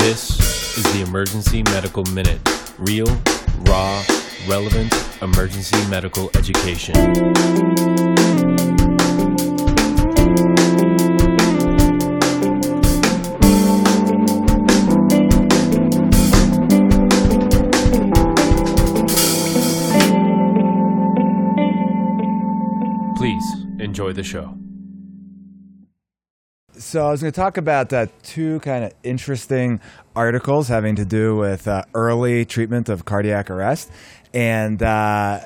This is the Emergency Medical Minute. Real, raw, relevant emergency medical education. Please enjoy the show. So I was going to talk about uh, two kind of interesting articles having to do with uh, early treatment of cardiac arrest, and uh,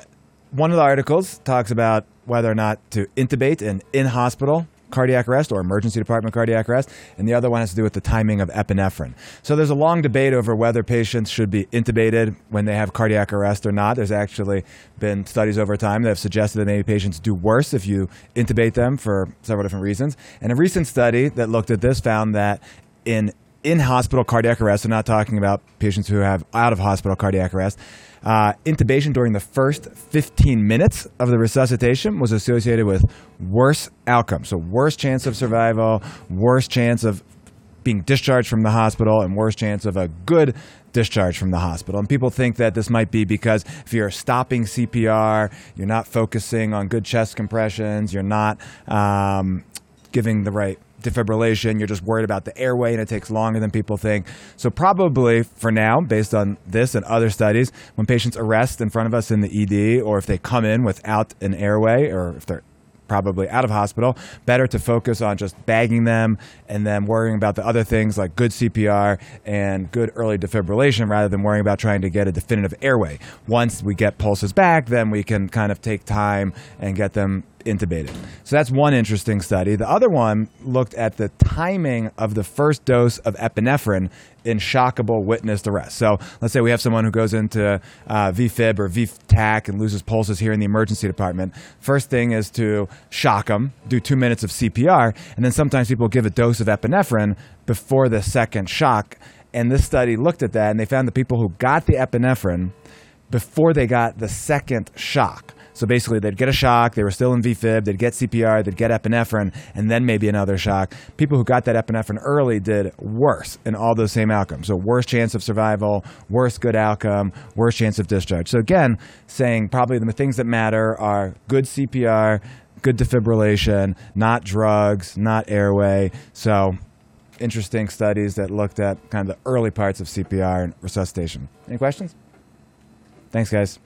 one of the articles talks about whether or not to intubate an in-hospital cardiac arrest or emergency department cardiac arrest, and the other one has to do with the timing of epinephrine. So there's a long debate over whether patients should be intubated when they have cardiac arrest or not. There's actually been studies over time that have suggested that maybe patients do worse if you intubate them for several different reasons. And a recent study that looked at this found that in in hospital cardiac arrest, we're not talking about patients who have out of hospital cardiac arrest. Uh, intubation during the first 15 minutes of the resuscitation was associated with worse outcomes. So, worse chance of survival, worse chance of being discharged from the hospital, and worse chance of a good discharge from the hospital. And people think that this might be because if you're stopping CPR, you're not focusing on good chest compressions, you're not um, giving the right defibrillation. You're just worried about the airway and it takes longer than people think. So, probably for now, based on this and other studies, when patients arrest in front of us in the ED or if they come in without an airway or if they're probably out of hospital, better to focus on just bagging them and then worrying about the other things like good CPR and good early defibrillation rather than worrying about trying to get a definitive airway. Once we get pulses back, then we can kind of take time and get them intubated. So that's one interesting study. The other one looked at the timing of the first dose of epinephrine in shockable witnessed arrest. So let's say we have someone who goes into uh, VFib or VTach and loses pulses here in the emergency department. First thing is to shock them, do two minutes of CPR, and then sometimes people give a dose of epinephrine before the second shock. And this study looked at that and they found the people who got the epinephrine before they got the second shock. So basically, they'd get a shock, they were still in VFib, they'd get CPR, they'd get epinephrine, and then maybe another shock. People who got that epinephrine early did worse in all those same outcomes. So, worse chance of survival, worse good outcome, worse chance of discharge. So, again, saying probably the things that matter are good CPR, good defibrillation, not drugs, not airway. So, interesting studies that looked at kind of the early parts of CPR and resuscitation. Any questions? Thanks, guys.